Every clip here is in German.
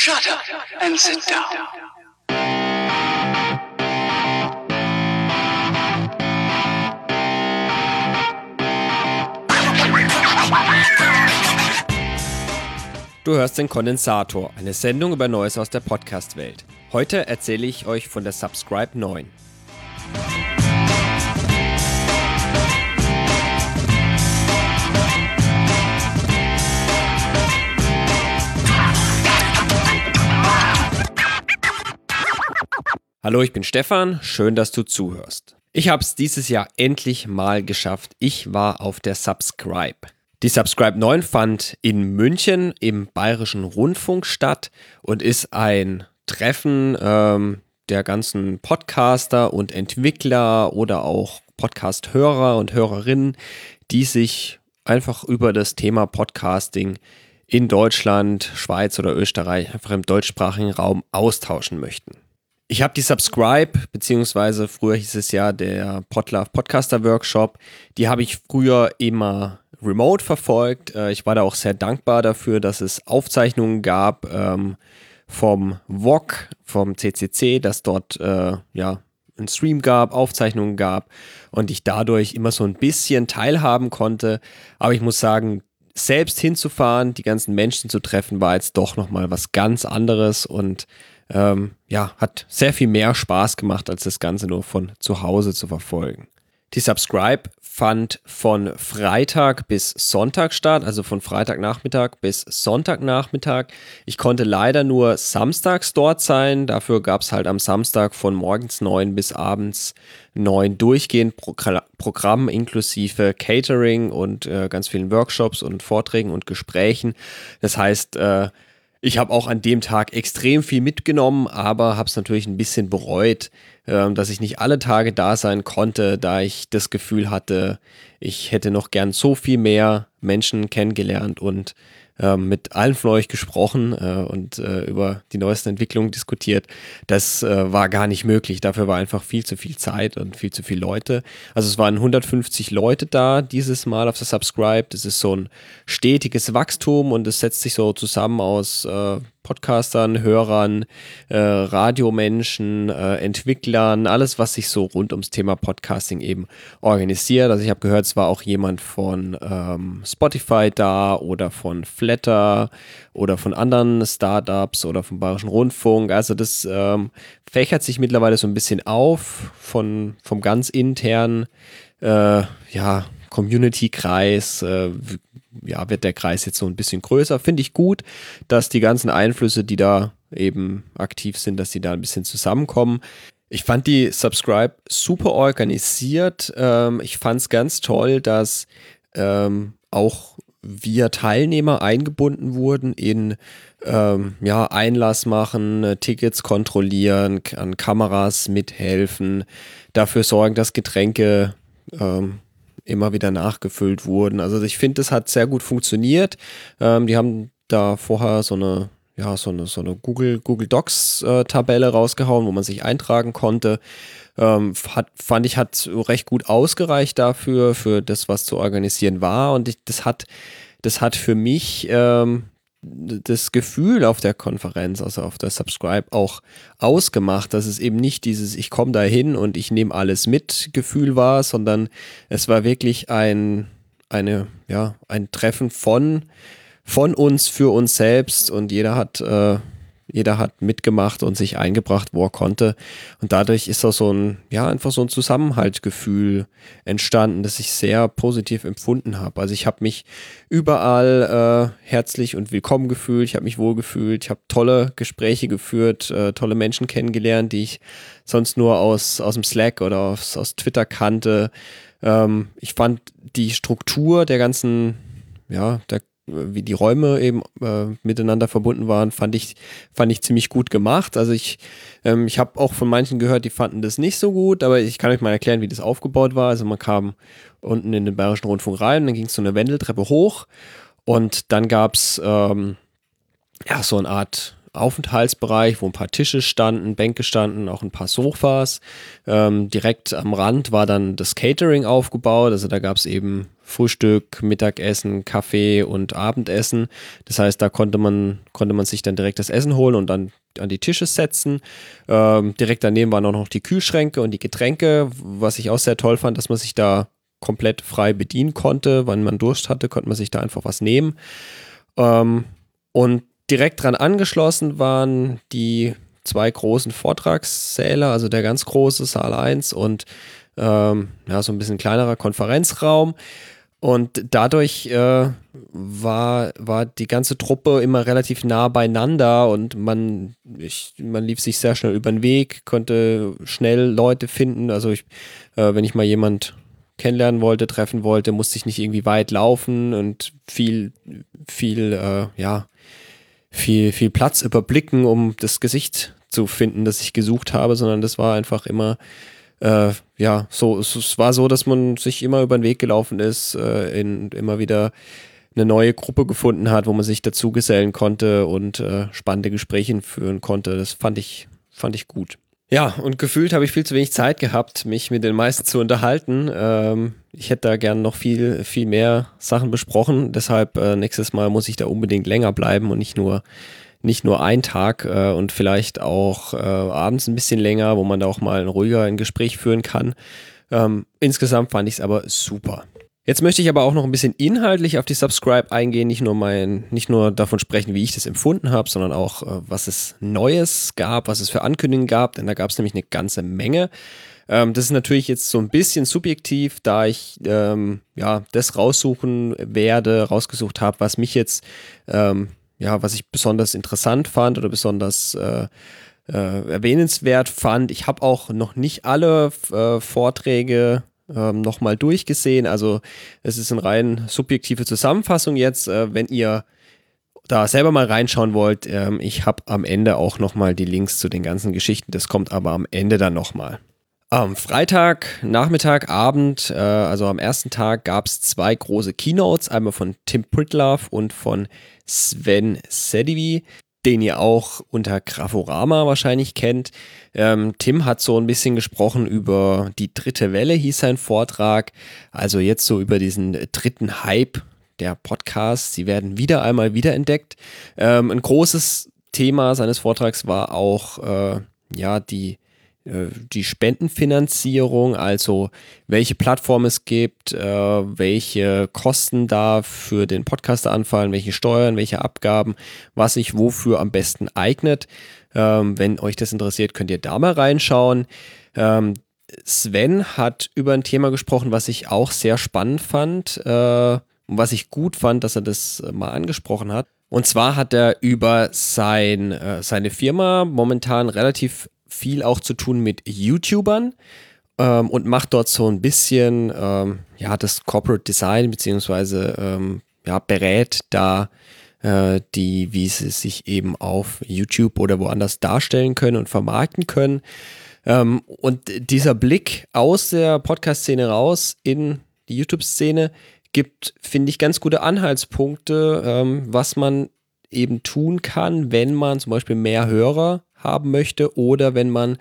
Shut up and sit down. Du hörst den Kondensator, eine Sendung über Neues aus der Podcast-Welt. Heute erzähle ich euch von der Subscribe 9. Hallo, ich bin Stefan, schön, dass du zuhörst. Ich habe es dieses Jahr endlich mal geschafft. Ich war auf der Subscribe. Die Subscribe 9 fand in München im Bayerischen Rundfunk statt und ist ein Treffen ähm, der ganzen Podcaster und Entwickler oder auch Podcast-Hörer und Hörerinnen, die sich einfach über das Thema Podcasting in Deutschland, Schweiz oder Österreich, einfach im deutschsprachigen Raum austauschen möchten. Ich habe die Subscribe, beziehungsweise früher hieß es ja der Podlove Podcaster Workshop, die habe ich früher immer remote verfolgt. Äh, ich war da auch sehr dankbar dafür, dass es Aufzeichnungen gab ähm, vom VOG, vom CCC, dass dort äh, ja einen Stream gab, Aufzeichnungen gab und ich dadurch immer so ein bisschen teilhaben konnte. Aber ich muss sagen, selbst hinzufahren, die ganzen Menschen zu treffen, war jetzt doch nochmal was ganz anderes und ähm, ja, hat sehr viel mehr Spaß gemacht, als das Ganze nur von zu Hause zu verfolgen. Die Subscribe fand von Freitag bis Sonntag statt, also von Freitagnachmittag bis Sonntagnachmittag. Ich konnte leider nur samstags dort sein. Dafür gab es halt am Samstag von morgens neun bis abends neun durchgehend Programm inklusive Catering und äh, ganz vielen Workshops und Vorträgen und Gesprächen. Das heißt, äh, ich habe auch an dem Tag extrem viel mitgenommen, aber habe es natürlich ein bisschen bereut, äh, dass ich nicht alle Tage da sein konnte, da ich das Gefühl hatte, ich hätte noch gern so viel mehr Menschen kennengelernt und äh, mit allen von euch gesprochen äh, und äh, über die neuesten Entwicklungen diskutiert. Das äh, war gar nicht möglich. Dafür war einfach viel zu viel Zeit und viel zu viele Leute. Also es waren 150 Leute da dieses Mal auf der Subscribe. Das ist so ein stetiges Wachstum und es setzt sich so zusammen aus äh, Podcastern, Hörern, äh, Radiomenschen, äh, Entwicklern, alles, was sich so rund ums Thema Podcasting eben organisiert. Also ich habe gehört, es war auch jemand von ähm, Spotify da oder von Flatter oder von anderen Startups oder vom Bayerischen Rundfunk. Also das ähm, fächert sich mittlerweile so ein bisschen auf von, vom ganz internen, äh, ja, Community-Kreis, äh, ja, wird der Kreis jetzt so ein bisschen größer. Finde ich gut, dass die ganzen Einflüsse, die da eben aktiv sind, dass die da ein bisschen zusammenkommen. Ich fand die Subscribe super organisiert. Ähm, ich fand es ganz toll, dass ähm, auch wir Teilnehmer eingebunden wurden in ähm, ja, Einlass machen, Tickets kontrollieren, an Kameras mithelfen, dafür sorgen, dass Getränke ähm, immer wieder nachgefüllt wurden. Also ich finde, das hat sehr gut funktioniert. Ähm, die haben da vorher so eine ja, so eine, so eine Google, Google Docs äh, Tabelle rausgehauen, wo man sich eintragen konnte. Ähm, hat, fand ich, hat recht gut ausgereicht dafür, für das, was zu organisieren war. Und ich, das hat, das hat für mich ähm, das Gefühl auf der Konferenz, also auf der Subscribe, auch ausgemacht, dass es eben nicht dieses Ich komme da hin und ich nehme alles mit Gefühl war, sondern es war wirklich ein, eine, ja, ein Treffen von, von uns für uns selbst und jeder hat äh, jeder hat mitgemacht und sich eingebracht, wo er konnte. Und dadurch ist auch so ein, ja, einfach so ein Zusammenhaltgefühl entstanden, das ich sehr positiv empfunden habe. Also ich habe mich überall äh, herzlich und willkommen gefühlt, ich habe mich wohl gefühlt, ich habe tolle Gespräche geführt, äh, tolle Menschen kennengelernt, die ich sonst nur aus, aus dem Slack oder aus, aus Twitter kannte. Ähm, ich fand die Struktur der ganzen, ja, der wie die Räume eben äh, miteinander verbunden waren, fand ich, fand ich ziemlich gut gemacht. Also ich, ähm, ich habe auch von manchen gehört, die fanden das nicht so gut, aber ich kann euch mal erklären, wie das aufgebaut war. Also man kam unten in den Bayerischen Rundfunk rein, dann ging es so eine Wendeltreppe hoch und dann gab es ähm, ja, so eine Art Aufenthaltsbereich, wo ein paar Tische standen, Bänke standen, auch ein paar Sofas. Ähm, direkt am Rand war dann das Catering aufgebaut. Also da gab es eben Frühstück, Mittagessen, Kaffee und Abendessen. Das heißt, da konnte man, konnte man sich dann direkt das Essen holen und dann an die Tische setzen. Ähm, direkt daneben waren auch noch die Kühlschränke und die Getränke, was ich auch sehr toll fand, dass man sich da komplett frei bedienen konnte. Wenn man Durst hatte, konnte man sich da einfach was nehmen. Ähm, und direkt dran angeschlossen waren die zwei großen Vortragssäle, also der ganz große Saal 1 und ähm, ja, so ein bisschen kleinerer Konferenzraum. Und dadurch äh, war, war die ganze Truppe immer relativ nah beieinander und man, ich, man lief sich sehr schnell über den Weg, konnte schnell Leute finden. Also ich, äh, wenn ich mal jemand kennenlernen wollte, treffen wollte, musste ich nicht irgendwie weit laufen und viel, viel, äh, ja, viel, viel Platz überblicken, um das Gesicht zu finden, das ich gesucht habe, sondern das war einfach immer äh, ja, so, es, es, war so, dass man sich immer über den Weg gelaufen ist, äh, in, immer wieder eine neue Gruppe gefunden hat, wo man sich dazugesellen konnte und äh, spannende Gespräche führen konnte. Das fand ich, fand ich gut. Ja, und gefühlt habe ich viel zu wenig Zeit gehabt, mich mit den meisten zu unterhalten. Ähm, ich hätte da gern noch viel, viel mehr Sachen besprochen. Deshalb äh, nächstes Mal muss ich da unbedingt länger bleiben und nicht nur nicht nur ein Tag äh, und vielleicht auch äh, abends ein bisschen länger, wo man da auch mal ruhiger ein Gespräch führen kann. Ähm, insgesamt fand ich es aber super. Jetzt möchte ich aber auch noch ein bisschen inhaltlich auf die Subscribe eingehen, nicht nur mein, nicht nur davon sprechen, wie ich das empfunden habe, sondern auch, äh, was es Neues gab, was es für Ankündigungen gab, denn da gab es nämlich eine ganze Menge. Ähm, das ist natürlich jetzt so ein bisschen subjektiv, da ich ähm, ja das raussuchen werde, rausgesucht habe, was mich jetzt ähm, ja, was ich besonders interessant fand oder besonders äh, äh, erwähnenswert fand. Ich habe auch noch nicht alle äh, Vorträge ähm, nochmal durchgesehen. Also es ist eine rein subjektive Zusammenfassung jetzt. Äh, wenn ihr da selber mal reinschauen wollt, ähm, ich habe am Ende auch nochmal die Links zu den ganzen Geschichten. Das kommt aber am Ende dann nochmal. Am Freitag, Nachmittag, Abend, äh, also am ersten Tag, gab es zwei große Keynotes, einmal von Tim Pritlove und von Sven Sedivi, den ihr auch unter Graforama wahrscheinlich kennt. Ähm, Tim hat so ein bisschen gesprochen über die dritte Welle, hieß sein Vortrag. Also jetzt so über diesen dritten Hype der Podcasts. Sie werden wieder einmal wiederentdeckt. Ähm, ein großes Thema seines Vortrags war auch äh, ja die die Spendenfinanzierung, also welche Plattform es gibt, äh, welche Kosten da für den Podcaster anfallen, welche Steuern, welche Abgaben, was sich wofür am besten eignet. Ähm, wenn euch das interessiert, könnt ihr da mal reinschauen. Ähm, Sven hat über ein Thema gesprochen, was ich auch sehr spannend fand äh, und was ich gut fand, dass er das mal angesprochen hat. Und zwar hat er über sein, äh, seine Firma momentan relativ viel auch zu tun mit YouTubern ähm, und macht dort so ein bisschen ähm, ja, das Corporate Design, beziehungsweise ähm, ja, berät da äh, die, wie sie sich eben auf YouTube oder woanders darstellen können und vermarkten können. Ähm, und dieser Blick aus der Podcast-Szene raus in die YouTube-Szene gibt, finde ich, ganz gute Anhaltspunkte, ähm, was man eben tun kann, wenn man zum Beispiel mehr Hörer haben möchte oder wenn man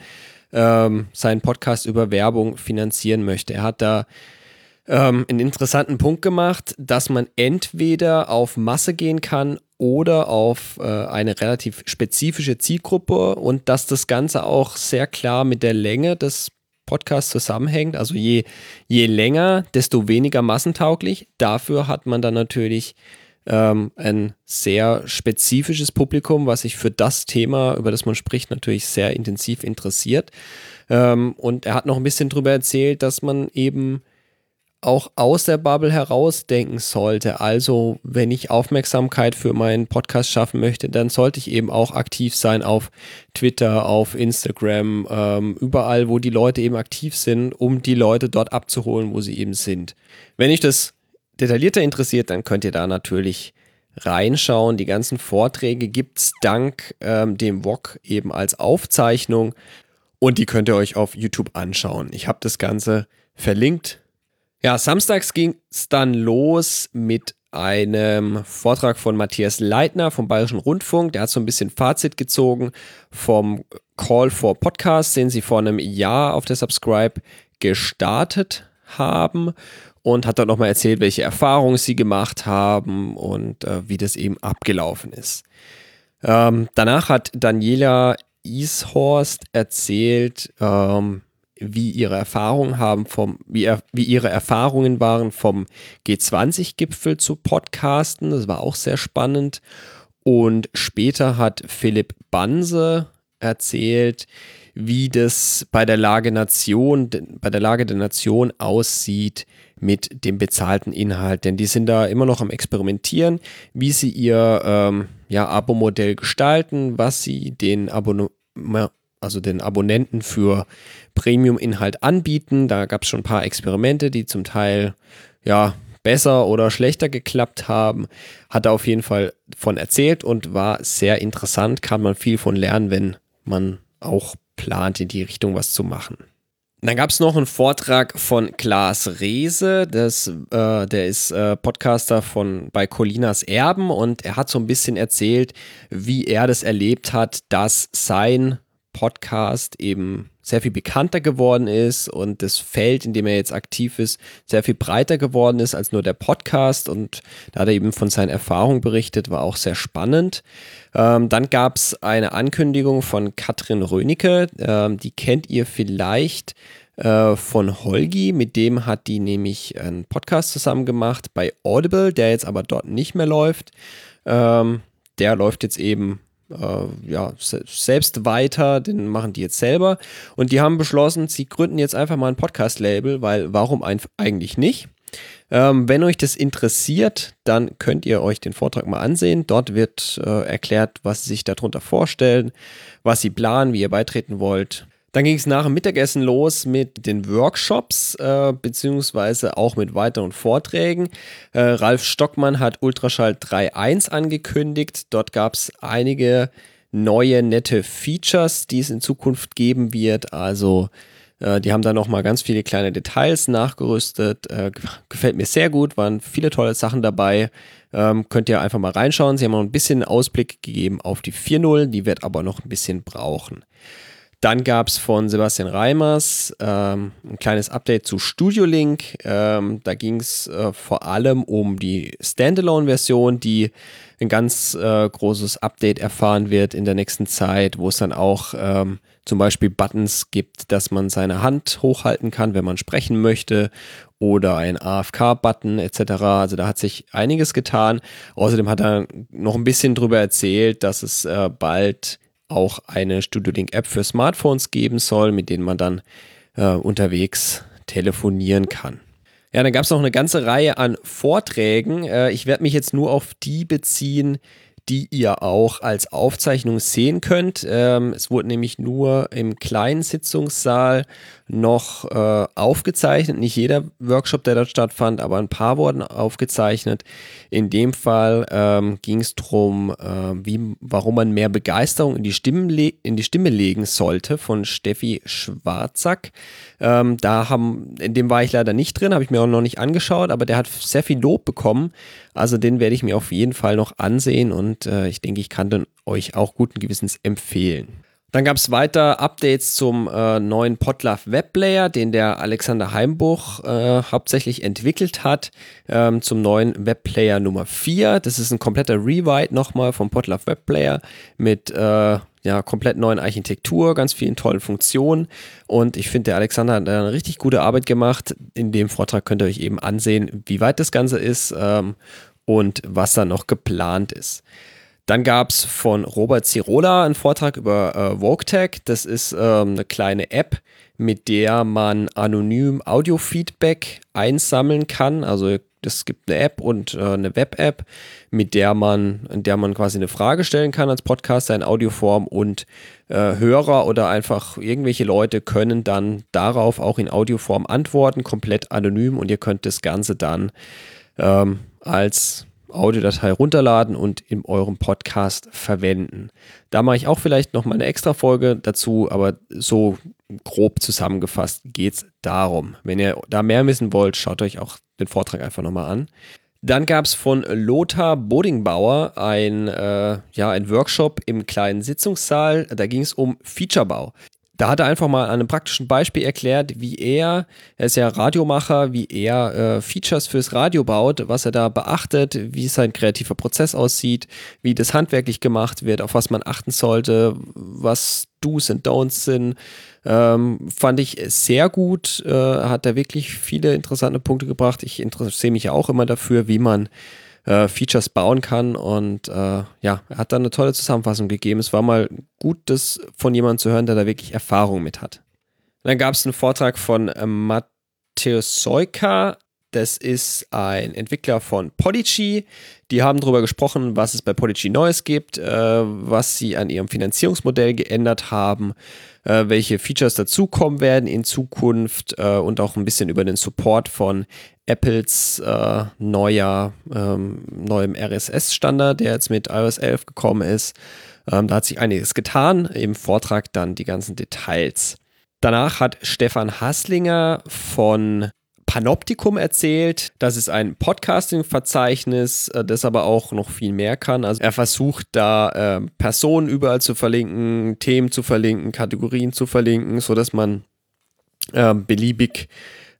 ähm, seinen Podcast über Werbung finanzieren möchte. Er hat da ähm, einen interessanten Punkt gemacht, dass man entweder auf Masse gehen kann oder auf äh, eine relativ spezifische Zielgruppe und dass das Ganze auch sehr klar mit der Länge des Podcasts zusammenhängt. Also je, je länger, desto weniger massentauglich. Dafür hat man dann natürlich ähm, ein sehr spezifisches Publikum, was sich für das Thema, über das man spricht, natürlich sehr intensiv interessiert. Ähm, und er hat noch ein bisschen darüber erzählt, dass man eben auch aus der Bubble herausdenken sollte. Also, wenn ich Aufmerksamkeit für meinen Podcast schaffen möchte, dann sollte ich eben auch aktiv sein auf Twitter, auf Instagram, ähm, überall, wo die Leute eben aktiv sind, um die Leute dort abzuholen, wo sie eben sind. Wenn ich das detaillierter interessiert, dann könnt ihr da natürlich reinschauen. Die ganzen Vorträge gibt es dank ähm, dem VOG eben als Aufzeichnung und die könnt ihr euch auf YouTube anschauen. Ich habe das Ganze verlinkt. Ja, samstags ging es dann los mit einem Vortrag von Matthias Leitner vom Bayerischen Rundfunk. Der hat so ein bisschen Fazit gezogen vom Call for Podcast, den sie vor einem Jahr auf der Subscribe gestartet haben und hat dann nochmal erzählt, welche Erfahrungen sie gemacht haben und äh, wie das eben abgelaufen ist. Ähm, danach hat Daniela Ishorst erzählt, ähm, wie ihre Erfahrungen haben vom, wie, er, wie ihre Erfahrungen waren vom G20-Gipfel zu Podcasten. Das war auch sehr spannend. Und später hat Philipp Banse erzählt, wie das bei der Lage Nation, bei der Lage der Nation aussieht mit dem bezahlten Inhalt. Denn die sind da immer noch am Experimentieren, wie sie ihr ähm, ja, Abo-Modell gestalten, was sie den Abonnementen also den Abonnenten für Premium-Inhalt anbieten. Da gab es schon ein paar Experimente, die zum Teil ja besser oder schlechter geklappt haben. Hat er auf jeden Fall von erzählt und war sehr interessant. Kann man viel von lernen, wenn man auch plant, in die Richtung was zu machen. Dann gab es noch einen Vortrag von Klaas Reese, das, äh, der ist äh, Podcaster von bei Colinas Erben und er hat so ein bisschen erzählt, wie er das erlebt hat, dass sein Podcast eben sehr viel bekannter geworden ist und das Feld, in dem er jetzt aktiv ist, sehr viel breiter geworden ist als nur der Podcast. Und da hat er eben von seinen Erfahrungen berichtet, war auch sehr spannend. Ähm, dann gab es eine Ankündigung von Katrin Rönecke, ähm, die kennt ihr vielleicht äh, von Holgi, mit dem hat die nämlich einen Podcast zusammen gemacht bei Audible, der jetzt aber dort nicht mehr läuft. Ähm, der läuft jetzt eben äh, ja, selbst weiter, den machen die jetzt selber. Und die haben beschlossen, sie gründen jetzt einfach mal ein Podcast-Label, weil warum eigentlich nicht? Ähm, wenn euch das interessiert, dann könnt ihr euch den Vortrag mal ansehen. Dort wird äh, erklärt, was sie sich darunter vorstellen, was sie planen, wie ihr beitreten wollt. Dann ging es nach dem Mittagessen los mit den Workshops, äh, beziehungsweise auch mit weiteren Vorträgen. Äh, Ralf Stockmann hat Ultraschall 3.1 angekündigt. Dort gab es einige neue, nette Features, die es in Zukunft geben wird. Also äh, die haben da nochmal ganz viele kleine Details nachgerüstet. Äh, gefällt mir sehr gut, waren viele tolle Sachen dabei. Ähm, könnt ihr einfach mal reinschauen. Sie haben noch ein bisschen Ausblick gegeben auf die 4.0, die wird aber noch ein bisschen brauchen. Dann gab es von Sebastian Reimers ähm, ein kleines Update zu Studio Link. Ähm, da ging es äh, vor allem um die Standalone-Version, die ein ganz äh, großes Update erfahren wird in der nächsten Zeit, wo es dann auch ähm, zum Beispiel Buttons gibt, dass man seine Hand hochhalten kann, wenn man sprechen möchte, oder ein AFK-Button etc. Also da hat sich einiges getan. Außerdem hat er noch ein bisschen drüber erzählt, dass es äh, bald auch eine Studio Link App für Smartphones geben soll, mit denen man dann äh, unterwegs telefonieren kann. Ja, dann gab es noch eine ganze Reihe an Vorträgen. Äh, ich werde mich jetzt nur auf die beziehen, die ihr auch als Aufzeichnung sehen könnt. Ähm, es wurde nämlich nur im kleinen Sitzungssaal noch äh, aufgezeichnet. Nicht jeder Workshop, der dort stattfand, aber ein paar wurden aufgezeichnet. In dem Fall ähm, ging es darum, äh, wie, warum man mehr Begeisterung in die, in die Stimme legen sollte von Steffi Schwarzack. Ähm, da haben, in dem war ich leider nicht drin, habe ich mir auch noch nicht angeschaut, aber der hat sehr viel Lob bekommen. Also den werde ich mir auf jeden Fall noch ansehen und äh, ich denke, ich kann den euch auch guten Gewissens empfehlen. Dann gab es weiter Updates zum äh, neuen Potlove Webplayer, den der Alexander Heimbuch äh, hauptsächlich entwickelt hat, ähm, zum neuen Webplayer Nummer 4. Das ist ein kompletter Rewrite nochmal vom Potlove Webplayer mit äh, ja, komplett neuen Architektur, ganz vielen tollen Funktionen. Und ich finde, der Alexander hat eine richtig gute Arbeit gemacht. In dem Vortrag könnt ihr euch eben ansehen, wie weit das Ganze ist ähm, und was da noch geplant ist. Dann gab es von Robert Cirola einen Vortrag über äh, VogueTag. Das ist ähm, eine kleine App, mit der man anonym Audio-Feedback einsammeln kann. Also es gibt eine App und äh, eine Web-App, mit der man, in der man quasi eine Frage stellen kann als Podcaster in Audioform und äh, Hörer oder einfach irgendwelche Leute können dann darauf auch in Audioform antworten, komplett anonym und ihr könnt das Ganze dann ähm, als Audiodatei runterladen und in eurem Podcast verwenden. Da mache ich auch vielleicht noch mal eine extra Folge dazu, aber so grob zusammengefasst geht es darum. Wenn ihr da mehr wissen wollt, schaut euch auch den Vortrag einfach nochmal an. Dann gab es von Lothar Bodingbauer ein, äh, ja, ein Workshop im kleinen Sitzungssaal. Da ging es um Featurebau. Da hat er einfach mal an einem praktischen Beispiel erklärt, wie er, er ist ja Radiomacher, wie er äh, Features fürs Radio baut, was er da beachtet, wie sein kreativer Prozess aussieht, wie das handwerklich gemacht wird, auf was man achten sollte, was Do's und Don'ts sind. Ähm, fand ich sehr gut, äh, hat er wirklich viele interessante Punkte gebracht. Ich interessiere mich ja auch immer dafür, wie man äh, Features bauen kann. Und äh, ja, er hat da eine tolle Zusammenfassung gegeben. Es war mal gut, das von jemandem zu hören, der da wirklich Erfahrung mit hat. Dann gab es einen Vortrag von äh, Matthäus Soika. Das ist ein Entwickler von Podigy. Die haben darüber gesprochen, was es bei Podigy Neues gibt, äh, was sie an ihrem Finanzierungsmodell geändert haben, äh, welche Features dazukommen werden in Zukunft äh, und auch ein bisschen über den Support von Apples äh, neuer, ähm, neuem RSS-Standard, der jetzt mit iOS 11 gekommen ist. Ähm, da hat sich einiges getan. Im Vortrag dann die ganzen Details. Danach hat Stefan Hasslinger von Panoptikum erzählt. Das ist ein Podcasting-Verzeichnis, äh, das aber auch noch viel mehr kann. Also er versucht da äh, Personen überall zu verlinken, Themen zu verlinken, Kategorien zu verlinken, sodass man äh, beliebig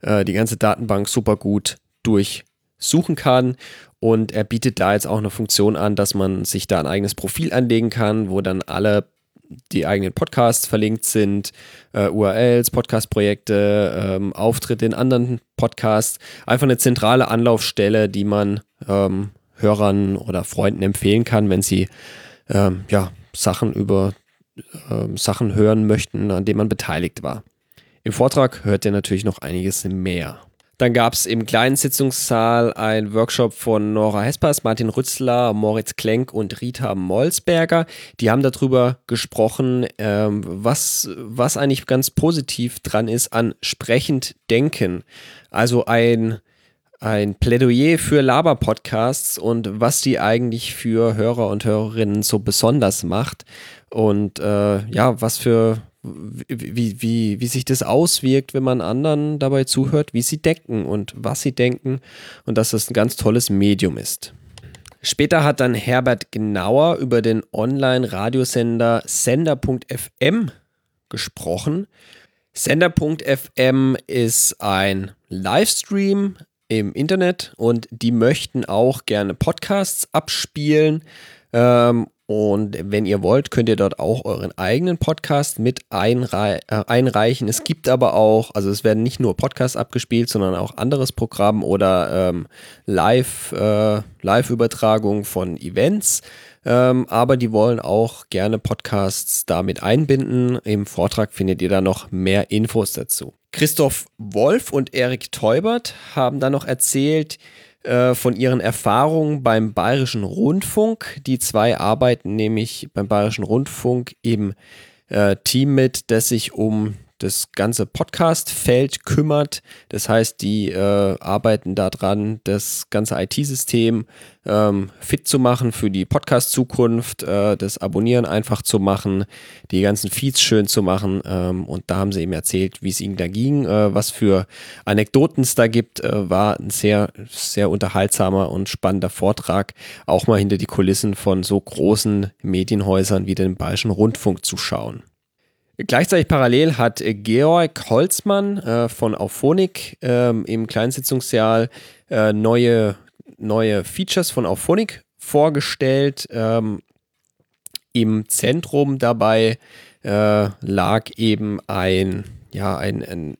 äh, die ganze Datenbank super gut durchsuchen kann. Und er bietet da jetzt auch eine Funktion an, dass man sich da ein eigenes Profil anlegen kann, wo dann alle die eigenen Podcasts verlinkt sind, äh, URLs, Podcast-Projekte, ähm, Auftritte in anderen Podcasts. Einfach eine zentrale Anlaufstelle, die man ähm, Hörern oder Freunden empfehlen kann, wenn sie ähm, ja, Sachen über ähm, Sachen hören möchten, an denen man beteiligt war. Im Vortrag hört ihr natürlich noch einiges mehr. Dann gab es im kleinen Sitzungssaal ein Workshop von Nora Hespers, Martin Rützler, Moritz Klenk und Rita Molsberger. Die haben darüber gesprochen, ähm, was, was eigentlich ganz positiv dran ist an sprechend denken. Also ein, ein Plädoyer für Laber-Podcasts und was die eigentlich für Hörer und Hörerinnen so besonders macht. Und äh, ja, was für wie, wie, wie sich das auswirkt, wenn man anderen dabei zuhört, wie sie denken und was sie denken und dass das ein ganz tolles Medium ist. Später hat dann Herbert Genauer über den Online-Radiosender Sender.fm gesprochen. Sender.fm ist ein Livestream im Internet und die möchten auch gerne Podcasts abspielen ähm, und wenn ihr wollt, könnt ihr dort auch euren eigenen Podcast mit einrei äh, einreichen. Es gibt aber auch, also es werden nicht nur Podcasts abgespielt, sondern auch anderes Programm oder ähm, Live, äh, Live-Übertragung von Events. Ähm, aber die wollen auch gerne Podcasts damit einbinden. Im Vortrag findet ihr da noch mehr Infos dazu. Christoph Wolf und Erik Teubert haben dann noch erzählt, äh, von ihren Erfahrungen beim Bayerischen Rundfunk. Die zwei arbeiten nämlich beim Bayerischen Rundfunk im äh, Team mit, das sich um das ganze Podcast-Feld kümmert. Das heißt, die äh, arbeiten daran, das ganze IT-System ähm, fit zu machen für die Podcast-Zukunft, äh, das Abonnieren einfach zu machen, die ganzen Feeds schön zu machen. Ähm, und da haben sie eben erzählt, wie es ihnen da ging, äh, was für Anekdoten es da gibt. Äh, war ein sehr, sehr unterhaltsamer und spannender Vortrag, auch mal hinter die Kulissen von so großen Medienhäusern wie dem Bayerischen Rundfunk zu schauen. Gleichzeitig parallel hat Georg Holzmann äh, von Auphonic ähm, im Kleinsitzungssaal äh, neue, neue Features von Auphonic vorgestellt. Ähm, Im Zentrum dabei äh, lag eben ein, ja, ein, ein,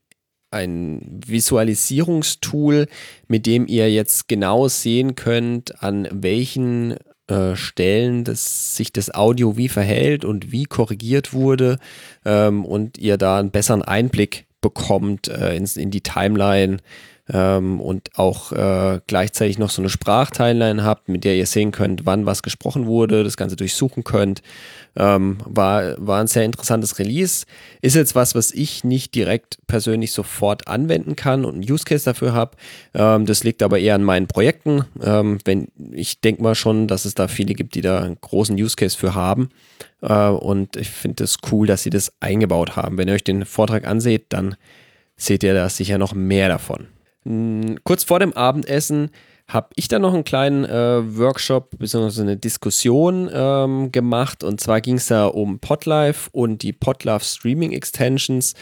ein Visualisierungstool, mit dem ihr jetzt genau sehen könnt, an welchen äh, Stellen dass sich das Audio wie verhält und wie korrigiert wurde ähm, und ihr da einen besseren Einblick bekommt äh, in, in die Timeline ähm, und auch äh, gleichzeitig noch so eine Sprachtimeline habt, mit der ihr sehen könnt, wann was gesprochen wurde, das Ganze durchsuchen könnt. Ähm, war, war ein sehr interessantes Release. Ist jetzt was, was ich nicht direkt persönlich sofort anwenden kann und einen Use Case dafür habe. Ähm, das liegt aber eher an meinen Projekten. Ähm, wenn, ich denke mal schon, dass es da viele gibt, die da einen großen Use Case für haben. Äh, und ich finde es das cool, dass sie das eingebaut haben. Wenn ihr euch den Vortrag anseht, dann seht ihr da sicher noch mehr davon. Kurz vor dem Abendessen habe ich dann noch einen kleinen äh, Workshop bzw. eine Diskussion ähm, gemacht. Und zwar ging es da um Podlife und die Podlife Streaming Extensions.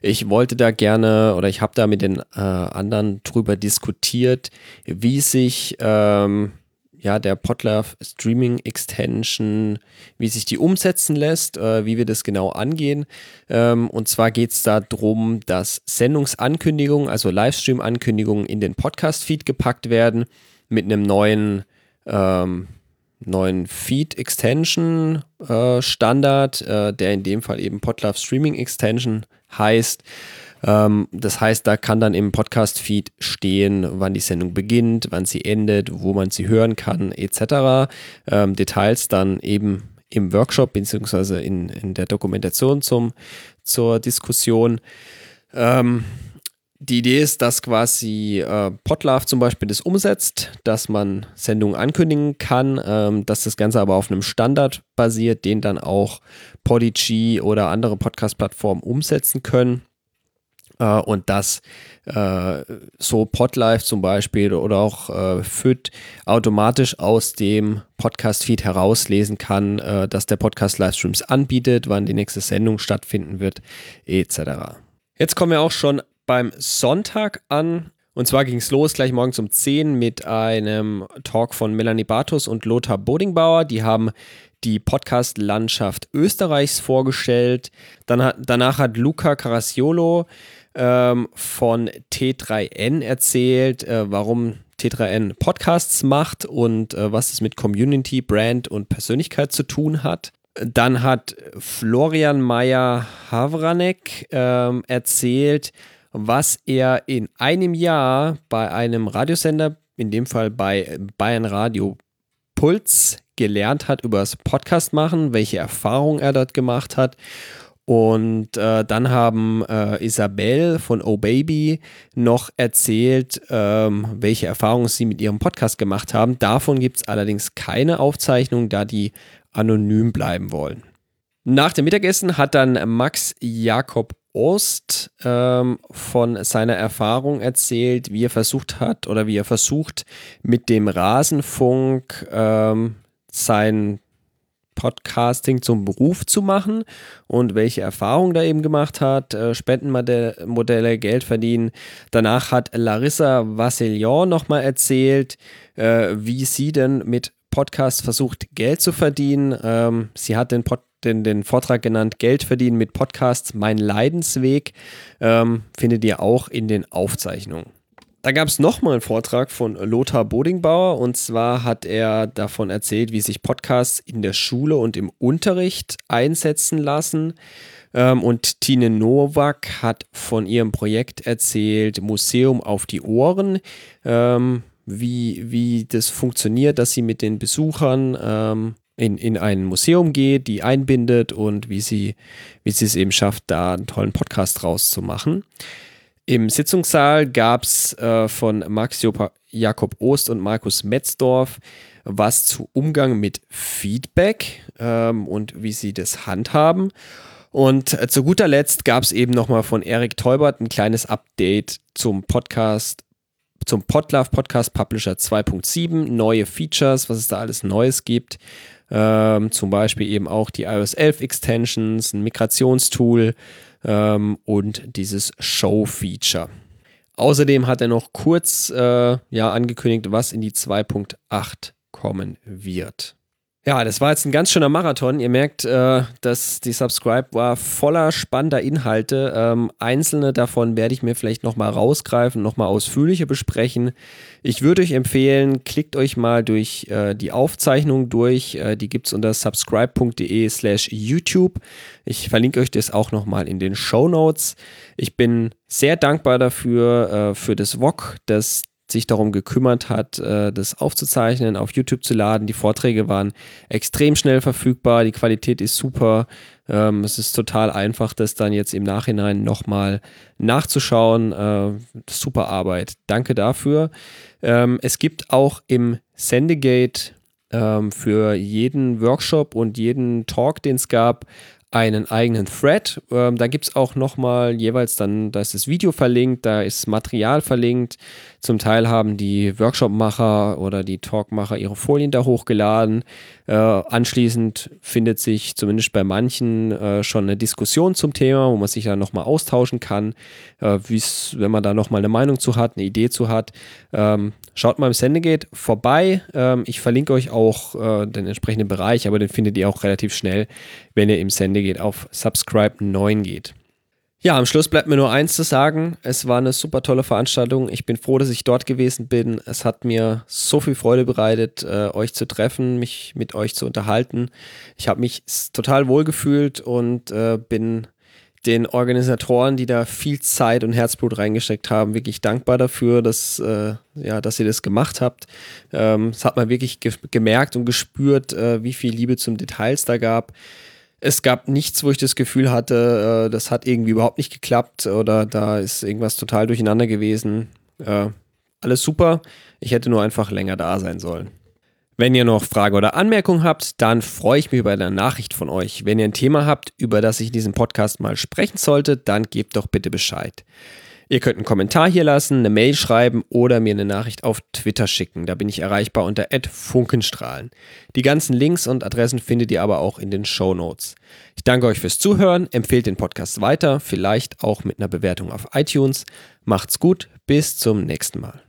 Ich wollte da gerne oder ich habe da mit den äh, anderen drüber diskutiert, wie sich ähm, ja, der Podlove Streaming Extension, wie sich die umsetzen lässt, äh, wie wir das genau angehen. Ähm, und zwar geht es darum, dass Sendungsankündigungen, also Livestream-Ankündigungen in den Podcast-Feed gepackt werden mit einem neuen, ähm, neuen Feed-Extension-Standard, äh, äh, der in dem Fall eben Podlove Streaming Extension heißt. Ähm, das heißt, da kann dann im Podcast-Feed stehen, wann die Sendung beginnt, wann sie endet, wo man sie hören kann, etc. Ähm, Details dann eben im Workshop bzw. In, in der Dokumentation zum, zur Diskussion. Ähm, die Idee ist, dass quasi äh, Podlove zum Beispiel das umsetzt, dass man Sendungen ankündigen kann, ähm, dass das Ganze aber auf einem Standard basiert, den dann auch Podigy oder andere Podcast-Plattformen umsetzen können. Äh, und dass äh, so Podlife zum Beispiel oder auch äh, FIT automatisch aus dem Podcast-Feed herauslesen kann, äh, dass der Podcast Livestreams anbietet, wann die nächste Sendung stattfinden wird, etc. Jetzt kommen wir auch schon beim Sonntag an. Und zwar ging es los gleich morgens um 10 mit einem Talk von Melanie Bartos und Lothar Bodingbauer. Die haben die Podcast-Landschaft Österreichs vorgestellt. Dann danach hat Luca Carasiolo ähm, von T3N erzählt, äh, warum T3N Podcasts macht und äh, was es mit Community, Brand und Persönlichkeit zu tun hat. Dann hat Florian Meyer Havranek ähm, erzählt, was er in einem Jahr bei einem Radiosender, in dem Fall bei Bayern Radio Puls, gelernt hat über das Podcast machen, welche Erfahrungen er dort gemacht hat und äh, dann haben äh, Isabel von Oh Baby noch erzählt, ähm, welche Erfahrungen sie mit ihrem Podcast gemacht haben. Davon gibt es allerdings keine Aufzeichnung, da die anonym bleiben wollen. Nach dem Mittagessen hat dann Max Jakob Ost ähm, von seiner Erfahrung erzählt, wie er versucht hat oder wie er versucht, mit dem Rasenfunk ähm, sein Podcasting zum Beruf zu machen und welche Erfahrungen da eben gemacht hat, äh, Spendenmodelle, Geld verdienen. Danach hat Larissa Vassilion nochmal erzählt, äh, wie sie denn mit Podcasts versucht, Geld zu verdienen. Ähm, sie hat den, Pod, den, den, Vortrag genannt, Geld verdienen mit Podcasts, mein Leidensweg. Ähm, findet ihr auch in den Aufzeichnungen. Da gab es nochmal einen Vortrag von Lothar Bodingbauer und zwar hat er davon erzählt, wie sich Podcasts in der Schule und im Unterricht einsetzen lassen. Ähm, und Tine Nowak hat von ihrem Projekt erzählt, Museum auf die Ohren, ähm, wie, wie das funktioniert, dass sie mit den Besuchern ähm, in, in ein Museum geht, die einbindet und wie sie, wie sie es eben schafft, da einen tollen Podcast draus zu machen. Im Sitzungssaal gab es äh, von Max Jakob Ost und Markus Metzdorf was zu Umgang mit Feedback ähm, und wie sie das handhaben. Und äh, zu guter Letzt gab es eben nochmal von Erik Teubert ein kleines Update zum Podcast, zum Podlove Podcast Publisher 2.7, neue Features, was es da alles Neues gibt. Ähm, zum Beispiel eben auch die iOS 11 Extensions, ein Migrationstool, ähm, und dieses Show-Feature. Außerdem hat er noch kurz äh, ja, angekündigt, was in die 2.8 kommen wird. Ja, das war jetzt ein ganz schöner Marathon. Ihr merkt, äh, dass die Subscribe war voller spannender Inhalte. Ähm, einzelne davon werde ich mir vielleicht nochmal rausgreifen, nochmal ausführlicher besprechen. Ich würde euch empfehlen, klickt euch mal durch äh, die Aufzeichnung durch. Äh, die gibt es unter subscribe.de slash YouTube. Ich verlinke euch das auch nochmal in den Show Notes. Ich bin sehr dankbar dafür, äh, für das VOG, das sich darum gekümmert hat, äh, das aufzuzeichnen, auf YouTube zu laden. Die Vorträge waren extrem schnell verfügbar, die Qualität ist super. Ähm, es ist total einfach, das dann jetzt im Nachhinein nochmal nachzuschauen. Äh, super Arbeit. Danke dafür. Ähm, es gibt auch im Sendegate ähm, für jeden Workshop und jeden Talk, den es gab, einen eigenen Thread. Ähm, da gibt es auch nochmal jeweils dann, da ist das Video verlinkt, da ist Material verlinkt. Zum Teil haben die Workshop-Macher oder die Talk-Macher ihre Folien da hochgeladen. Äh, anschließend findet sich zumindest bei manchen äh, schon eine Diskussion zum Thema, wo man sich dann nochmal austauschen kann, äh, wenn man da nochmal eine Meinung zu hat, eine Idee zu hat. Ähm, schaut mal im Sendegate vorbei. Ähm, ich verlinke euch auch äh, den entsprechenden Bereich, aber den findet ihr auch relativ schnell, wenn ihr im Sendegate auf Subscribe 9 geht. Ja, am Schluss bleibt mir nur eins zu sagen. Es war eine super tolle Veranstaltung. Ich bin froh, dass ich dort gewesen bin. Es hat mir so viel Freude bereitet, äh, euch zu treffen, mich mit euch zu unterhalten. Ich habe mich total wohl gefühlt und äh, bin den Organisatoren, die da viel Zeit und Herzblut reingesteckt haben, wirklich dankbar dafür, dass, äh, ja, dass ihr das gemacht habt. Ähm, das hat man wirklich ge gemerkt und gespürt, wie viel Liebe zum Details da gab es gab nichts, wo ich das Gefühl hatte, äh, das hat irgendwie überhaupt nicht geklappt oder da ist irgendwas total durcheinander gewesen. Äh, alles super. Ich hätte nur einfach länger da sein sollen. Wenn ihr noch Frage oder Anmerkung habt, dann freue ich mich über eine Nachricht von euch. Wenn ihr ein Thema habt, über das ich in diesem Podcast mal sprechen sollte, dann gebt doch bitte Bescheid. Ihr könnt einen Kommentar hier lassen, eine Mail schreiben oder mir eine Nachricht auf Twitter schicken. Da bin ich erreichbar unter @funkenstrahlen. Die ganzen Links und Adressen findet ihr aber auch in den Show Notes. Ich danke euch fürs Zuhören, empfehlt den Podcast weiter, vielleicht auch mit einer Bewertung auf iTunes. Macht's gut, bis zum nächsten Mal.